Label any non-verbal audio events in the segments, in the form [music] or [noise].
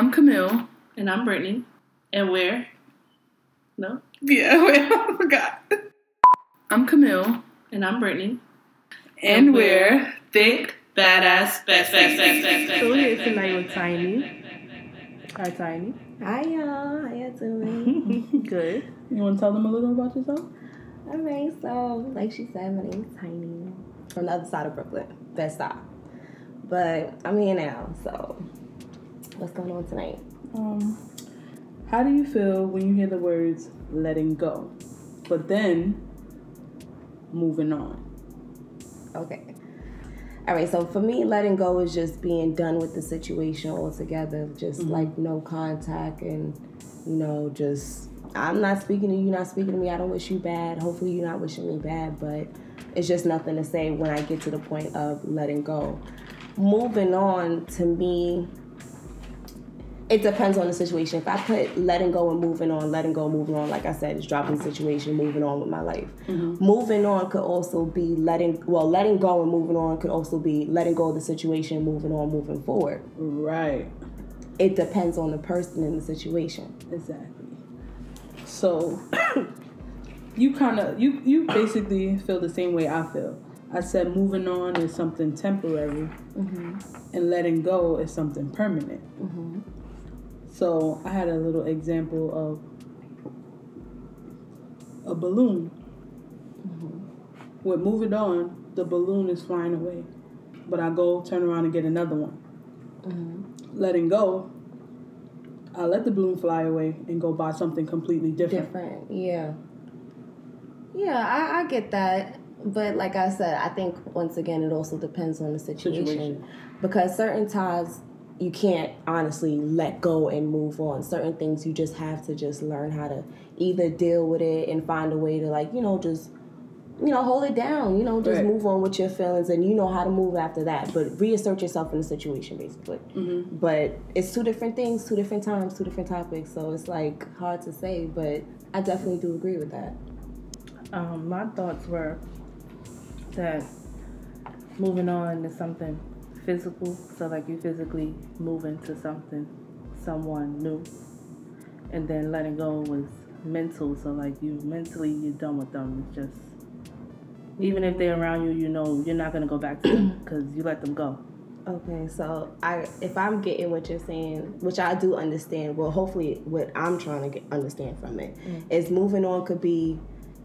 I'm Camille. And I'm Brittany. And we're. No? Yeah, [laughs] wait, I forgot. I'm Camille. And I'm Brittany. And, and we're Thick Badass Best So we're here tonight with Tiny. Hi, Tiny. Hi, y'all. How y'all doing? [laughs] Good. You want to tell them a little about yourself? All right. So, like she said, my name is Tiny from the other side of Brooklyn, Best Side. But I'm here now, so what's going on tonight? Um, how do you feel when you hear the words letting go, but then moving on? Okay. All right, so for me, letting go is just being done with the situation altogether, just mm-hmm. like no contact and, you know, just I'm not speaking to you, not speaking to me. I don't wish you bad. Hopefully, you're not wishing me bad, but it's just nothing to say when I get to the point of letting go. Moving on to me it depends on the situation. If I put letting go and moving on, letting go, moving on, like I said, it's dropping the situation, moving on with my life. Mm-hmm. Moving on could also be letting well, letting go and moving on could also be letting go of the situation, moving on, moving forward. Right. It depends on the person and the situation. Exactly. So [coughs] you kind of you you basically feel the same way I feel. I said moving on is something temporary, mm-hmm. and letting go is something permanent. Mm-hmm. So I had a little example of a balloon. Mm-hmm. With Move It On, the balloon is flying away. But I go turn around and get another one. Mm-hmm. Letting go, I let the balloon fly away and go buy something completely different. Different, yeah. Yeah, I, I get that. But like I said, I think once again it also depends on the situation. situation. Because certain times you can't honestly let go and move on. Certain things you just have to just learn how to either deal with it and find a way to like, you know, just you know, hold it down, you know, just right. move on with your feelings and you know how to move after that. But reassert yourself in the situation basically. Mm-hmm. But it's two different things, two different times, two different topics. So it's like hard to say, but I definitely do agree with that. Um, my thoughts were that moving on is something physical, so like you physically move into something, someone new, and then letting go was mental. So like you mentally, you're done with them. It's just even if they're around you, you know you're not gonna go back to them [clears throat] because you let them go. Okay, so I if I'm getting what you're saying, which I do understand, well, hopefully what I'm trying to get, understand from it mm. is moving on could be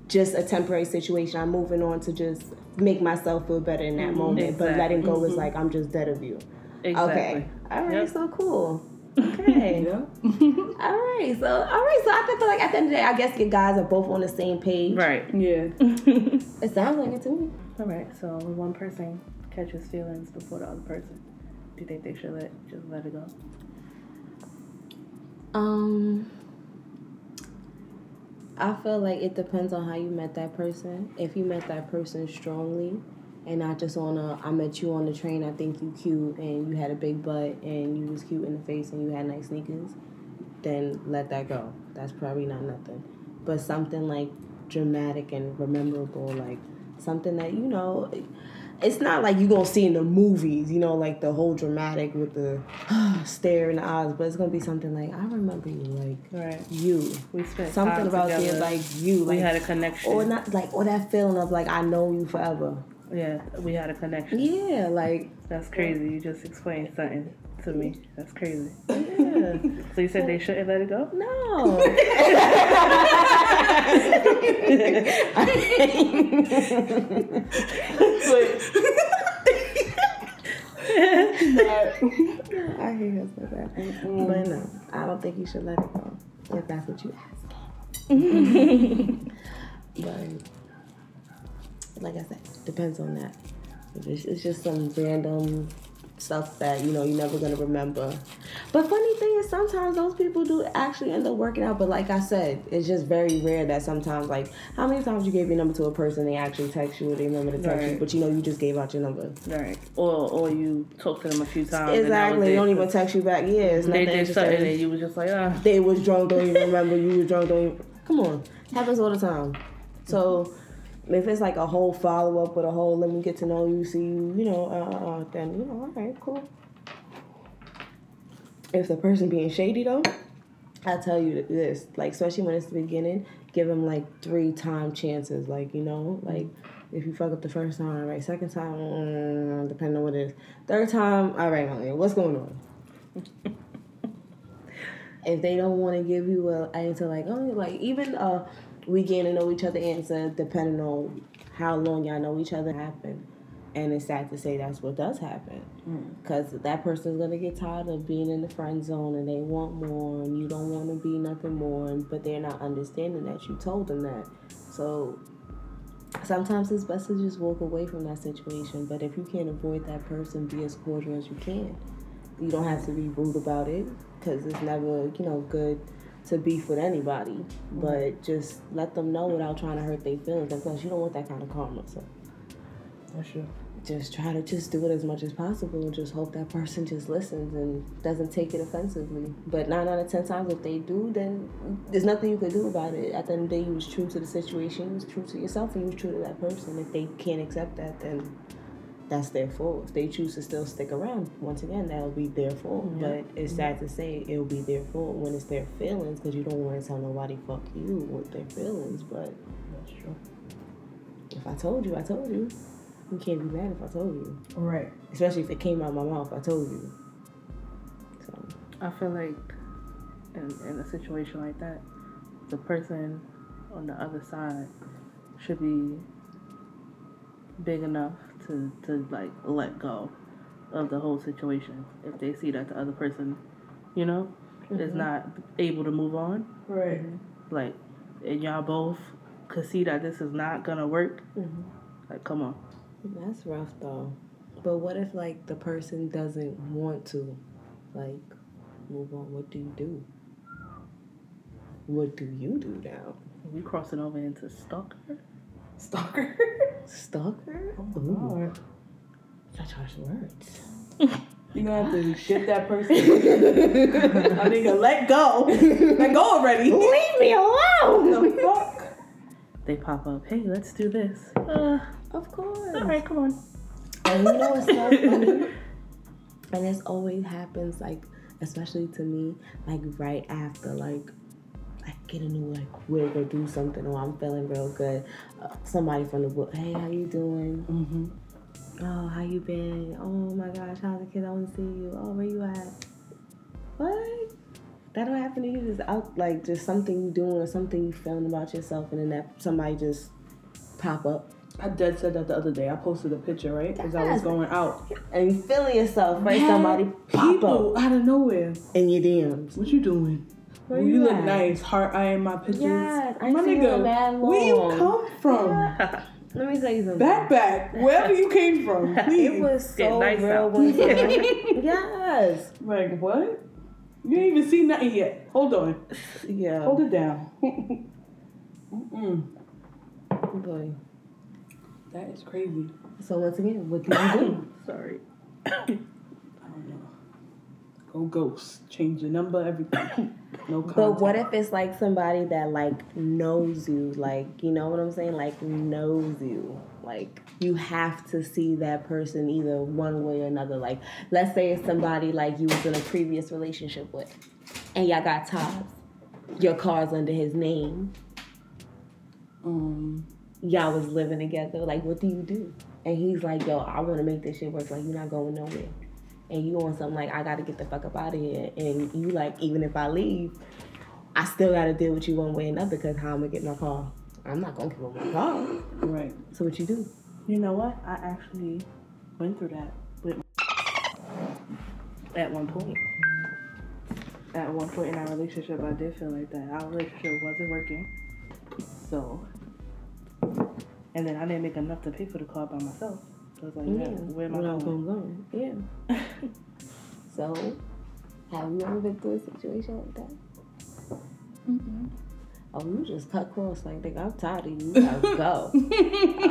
just a temporary situation. I'm moving on to just make myself feel better in that mm-hmm. moment. Exactly. But letting go mm-hmm. is like I'm just dead of you. Exactly. Okay. All right. Yep. So cool. [laughs] Okay. yeah. all right. So all right. So I feel like at the end of the day, I guess you guys are both on the same page. Right. Yeah. [laughs] it sounds like it to me. All right. So when one person catches feelings before the other person, do you think they should let just let it go? Um. I feel like it depends on how you met that person. If you met that person strongly and not just on a I met you on the train, I think you cute and you had a big butt and you was cute in the face and you had nice sneakers, then let that go. That's probably not nothing. But something like dramatic and memorable, like something that, you know, it's not like you're gonna see in the movies, you know, like the whole dramatic with the [gasps] stare in the eyes, but it's gonna be something like I remember you, like right. you. We spent something about being like you. We had a connection, or not like or that feeling of like I know you forever. Yeah, we had a connection. Yeah, like that's crazy. You just explained something to me. That's crazy. Yeah. so you said they shouldn't let it go? No. [laughs] [laughs] [laughs] I hear you say that. Mm-hmm. But no, I don't think you should let it go if that's what you ask. [laughs] but like I said, depends on that. It's just some random stuff that you know you're never gonna remember. But funny thing is, sometimes those people do actually end up working out. But like I said, it's just very rare that sometimes, like, how many times you gave your number to a person, they actually text you or they remember to text right. you, but you know you just gave out your number. Right. Or or you talked to them a few times. Exactly. They don't even text you back. Yeah, it's they did something and you was just like, ah. They was drunk, don't even remember. You was drunk, don't even. Come on, happens all the time. So if it's like a whole follow up with a whole let me get to know you, see you, you know, uh, uh, uh, then you know, all right, cool. if the person being shady though, I tell you this, like especially when it's the beginning, give them like three time chances. Like you know, like if you fuck up the first time, all right, second time, mm, depending on what it is, third time, all right, what's going on? [laughs] if they don't want to give you a answer, like oh, like even uh, we getting to know each other and answer, depending on how long y'all know each other, happen. And it's sad to say that's what does happen. Mm. Because that person's going to get tired of being in the friend zone and they want more and you don't want to be nothing more. and- But they're not understanding that you told them that. So sometimes it's best to just walk away from that situation. But if you can't avoid that person, be as cordial as you can. You don't have to be rude about it because it's never, you know, good to beef with anybody. But just let them know without trying to hurt their feelings. And plus, you don't want that kind of karma. So That's true. just try to just do it as much as possible and just hope that person just listens and doesn't take it offensively. But nine out of ten times if they do, then there's nothing you can do about it. At the end of the day, you was true to the situation, you was true to yourself, and you was true to that person. If they can't accept that, then that's their fault. If they choose to still stick around, once again, that'll be their fault. But it's sad to say it'll be their fault when it's their feelings because you don't want to tell nobody fuck you with their feelings. But That's true. if I told you, I told you. You can't be mad if I told you. Right. Especially if it came out of my mouth, I told you. So I feel like in, in a situation like that, the person on the other side should be big enough to, to like let go of the whole situation if they see that the other person, you know, is mm-hmm. not able to move on. Right. Mm-hmm. Like, and y'all both could see that this is not gonna work. Mm-hmm. Like, come on. that's rough though. But what if like the person doesn't want to like move on? What do you do? What do you do now? We crossing over into stalker. Stalker. Stalker? Oh my god. such harsh words. You gonna have to get that person. I need to let go. Let go already. Leave me alone! the fuck? They pop up. Hey, let's do this. Uh, of course. all right, come on. And you know what's so [laughs] funny? And this always happens, like, especially to me, like right after, like, I get a new like wig or do something, or I'm feeling real good. Somebody from the book, hey, how you doing? Mm-hmm. Oh, how you been? Oh my gosh, how's the kid? I want to see you. Oh, where you at? What? That don't happen to you. Just out like just something you doing or something you feeling about yourself, and then that somebody just pop up I dead said that the other day. I posted a picture, right? Because I was going out. and you feeling yourself, right? Somebody pop people up out of nowhere. in your DMs. What you doing? Where Well, you, you look at? nice. Heart eye in my pictures. Yes, I my see you nigga. in mad Where you come from? Let me tell you something. Back back. Wherever you came from. [laughs] Please. it was so nice real out. one time. [laughs] yes. like what? You ain't even seen nothing yet. Hold on. Yeah. Hold it down. [laughs] Mm-mm. Boy. That is crazy. So once again, what do you [coughs] do? Sorry. [coughs] I don't know. Go ghost. Change your number, everything. [coughs] No contact. But what if it's like somebody that like knows you, like you know what I'm saying, like knows you, like you have to see that person either one way or another. Like let's say it's somebody like you was in a previous relationship with, and y'all got ties. Your car's under his name. Um, Y'all was living together. Like what do you do? And he's like, yo, I want to make this shit work. Like you're not going nowhere. And you on something like I got to get the fuck up out of here. And you like, even if I leave, I still got to deal with you one way or another because how I'm gonna get my car. I'm not gonna give up my car. right. So what you do? You know what? I actually went through that with at one point. At one point in our relationship, I did feel like that. Our relationship wasn't working. So, and then I didn't make enough to pay for the car by myself. So I was like, yeah, where am I Where I'm going? going? Yeah. so, have you ever been through a situation like that? Mm-hmm. Oh, you just cut cross like nigga. I'm tired of you. [laughs] You gotta go.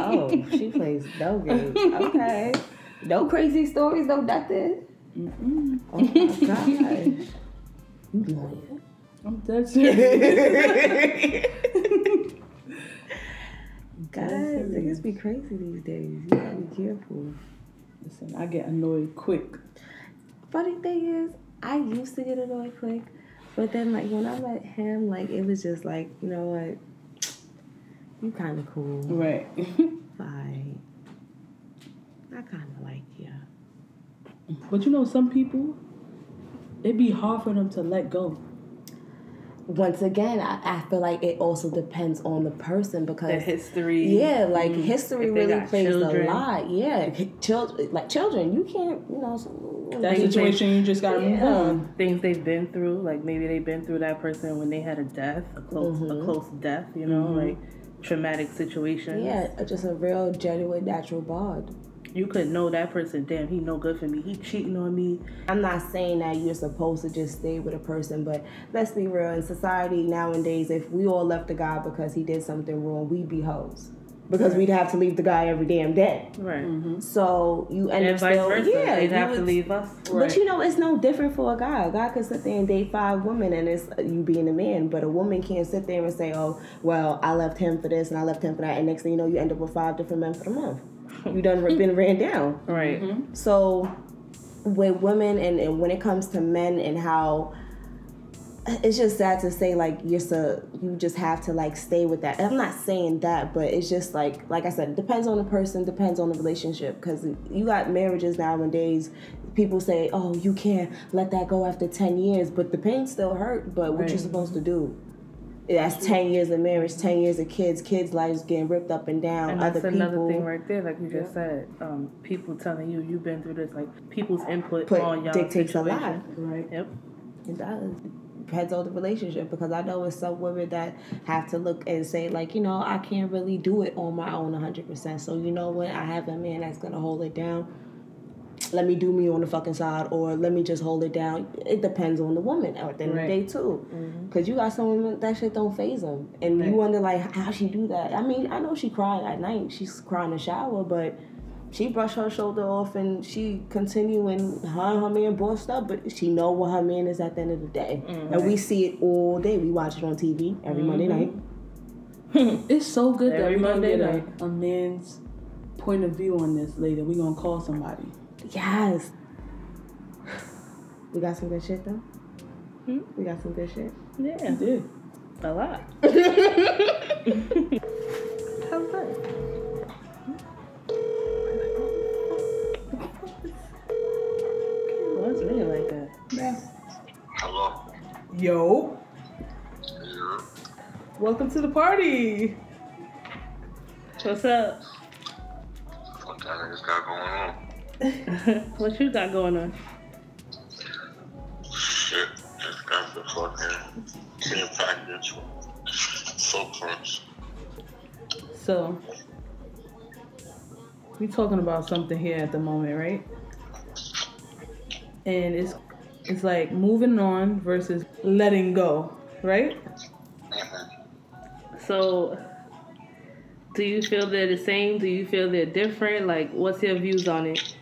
oh, she plays no games. Okay. No crazy stories, no nothing. Mm-mm. Oh my [laughs] gosh. You lying. I'm dead serious. [laughs] God, niggas be crazy these days. You gotta be careful. Listen, I get annoyed quick. Funny thing is, I used to get annoyed quick, but then like when I met him, like it was just like you know what, you kind of cool, Right. [laughs] like I kind of like you. but you know, some people, it'd be hard for them to let go. Once again, I, I feel like it also depends on the person because The history. Yeah, like history If they really plays children. a lot. Yeah, children, like children, you can't, you know. That situation, you just gotta move on. Things they've been through, like maybe they've been through that person when they had a death, a close, Mm-hmm. a close death. You know, like traumatic situation. Yeah, just a real, genuine, natural bond. You could know that person. Damn, he no good for me. He cheating on me. I'm not saying that you're supposed to just stay with a person, but let's be real. In society nowadays, if we all left the guy because he did something wrong, we'd be hoes. Because we'd have to leave the guy every damn day. Right. Mm-hmm. So you end And up vice still, versa. yeah, They'd you have to leave us. But you know, it's no different for a guy. A guy could sit there and date five women, and it's uh, you being a man. But a woman can't sit there and say, "Oh, well, I left him for this and I left him for that," and next thing you know, you end up with five different men for the month. You done been ran down. Right. Mm-hmm. So, with women and, and when it comes to men and how it's just sad to say like you're so you just have to like stay with that. I'm not saying that, but it's just like like I said, it depends on the person, depends on the relationship. Because you got marriages nowadays. People say, "Oh, you can't let that go after ten years," but the pain still hurt. But what you Right. supposed to do? That's ten years of marriage, ten years of kids, kids' lives getting ripped up and down. And other that's another people thing right there, like you just said. Um, people telling you you've been through this, like people's input put on y'all dictates a situation. lot. Right. Yep. It does. Depends on the relationship because I know it's some women that have to look and say like, you know, I can't really do it on my own 100%. So you know what? I have a man that's gonna hold it down. Let me do me on the fucking side, or let me just hold it down. It depends on the woman at the end Right. of the day too, mm-hmm. because you got some women that shit don't phase them, and Right. you wonder like how she do that. I mean, I know she cried at night. She's crying in the shower, but she brushed her shoulder off and she continuing her and her man bossed up, but she know what her man is at the end of the day. Mm-hmm. And we see it all day. We watch it on TV every mm-hmm. Monday night. [laughs] It's so good that we're gonna Monday get night. a, a man's point of view on this later. We're gonna call somebody. Yes. We got some good shit though. Hmm? We got some good shit. Yeah. You did. A lot. [laughs] How's that? Well, it's really like that. Yeah. Hello. Yo, Yeah. welcome to the party. What's up? What that niggas got going on? [laughs] what you got going on? Shit. Just got the fucking team package. So, we talking about something here at the moment, right? And it's it's like moving on versus letting go, right? Mm-hmm. So, do you feel they're the same? Do you feel they're different? Like, what's your views on it?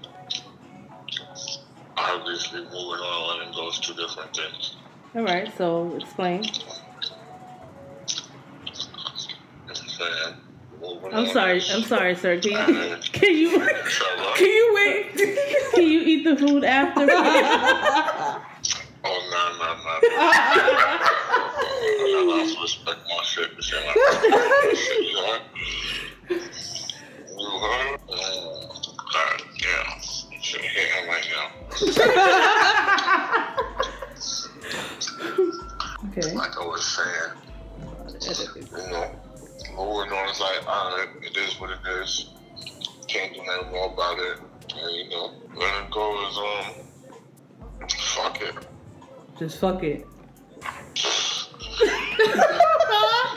Obviously, moving on and those two different things. All right. So, explain. I'm saying? Moving I'm on sorry. I'm sorry, sir. Can you Uh, [laughs] can you Can you wait? [laughs] can you eat the food after? [laughs] Oh, no, no, no. I'm not to respect my shit. Just fuck it.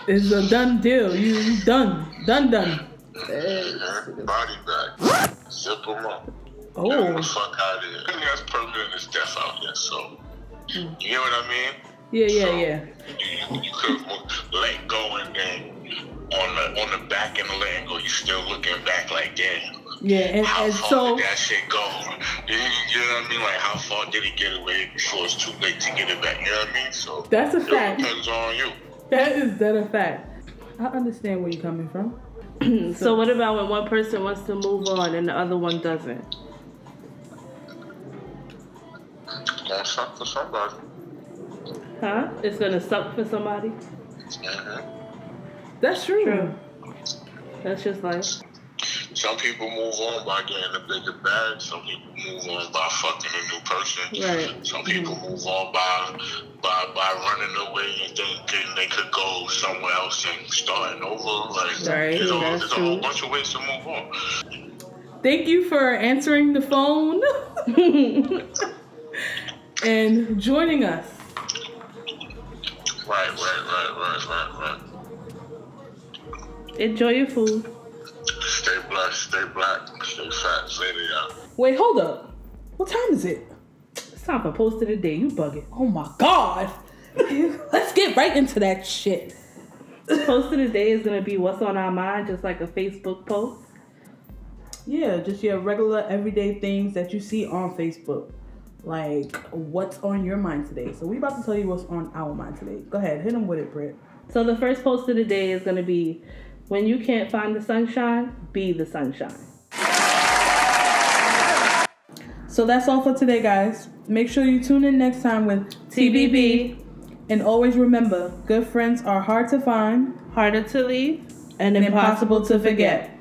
it's a done deal. You, you done. Done done. Body bag. Zip them up. Get Oh. the fuck out of here. I think that's permanent as death out here, so. You get what I mean? Yeah, yeah, yeah. You, you, you could let go and then on the on the back end of letting go, you still looking back like, damn. Yeah, and, How and far so did that shit go? You, you know what I mean? Like, how far did it get away before it's too late to get it back? You know what I mean? So, that's a it fact. depends on you. That is that a fact. I understand where you're coming from. [clears throat] so, what about when one person wants to move on and the other one doesn't? gonna suck for somebody. Huh? It's gonna suck for somebody. hmm That's true. True. That's just like Some people move on by getting a bigger bag. Some people move on by fucking a new person. Right. Some people mm-hmm. move on by by by running away and thinking they could go somewhere else and starting over. Like Right, there's, a, that's there's a whole bunch of ways to move on. Thank you for answering the phone [laughs] and joining us. Right, right, right, right, right, right. enjoy your food. Stay blessed, stay black, stay fat, later, y'all. Wait, hold up. What time is it? It's time for post of the day. You bugging. Oh my god. Let's get right into that shit. Post of the day is gonna be what's on our mind, just like a Facebook post. Yeah, just your regular everyday things that you see on Facebook. Like what's on your mind today. So we about to tell you what's on our mind today. Go ahead, hit them with it, Britt. So the first post of the day is gonna be when you can't find the sunshine, be the sunshine. So that's all for today, guys. Make sure you tune in next time with TBB. And always remember, good friends are hard to find harder to leave, and impossible to forget.